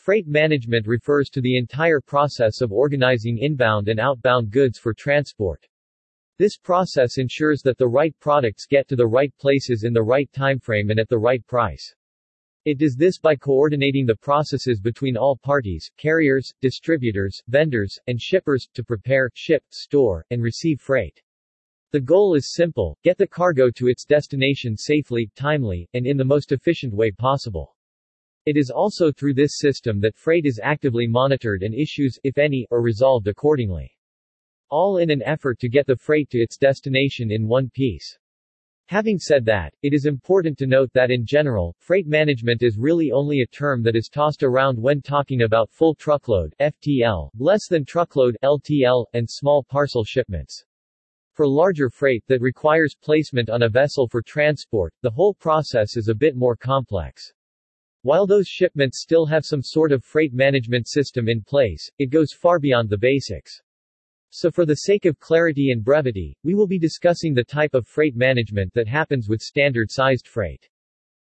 Freight management refers to the entire process of organizing inbound and outbound goods for transport. This process ensures that the right products get to the right places in the right timeframe and at the right price. It does this by coordinating the processes between all parties, carriers, distributors, vendors, and shippers, to prepare, ship, store, and receive freight. The goal is simple, get the cargo to its destination safely, timely, and in the most efficient way possible. It is also through this system that freight is actively monitored and issues, if any, are resolved accordingly. All in an effort to get the freight to its destination in one piece. Having said that, it is important to note that in general, freight management is really only a term that is tossed around when talking about full truckload FTL, less than truckload LTL, and small parcel shipments. For larger freight that requires placement on a vessel for transport, the whole process is a bit more complex. While those shipments still have some sort of freight management system in place, it goes far beyond the basics. So for the sake of clarity and brevity, we will be discussing the type of freight management that happens with standard-sized freight.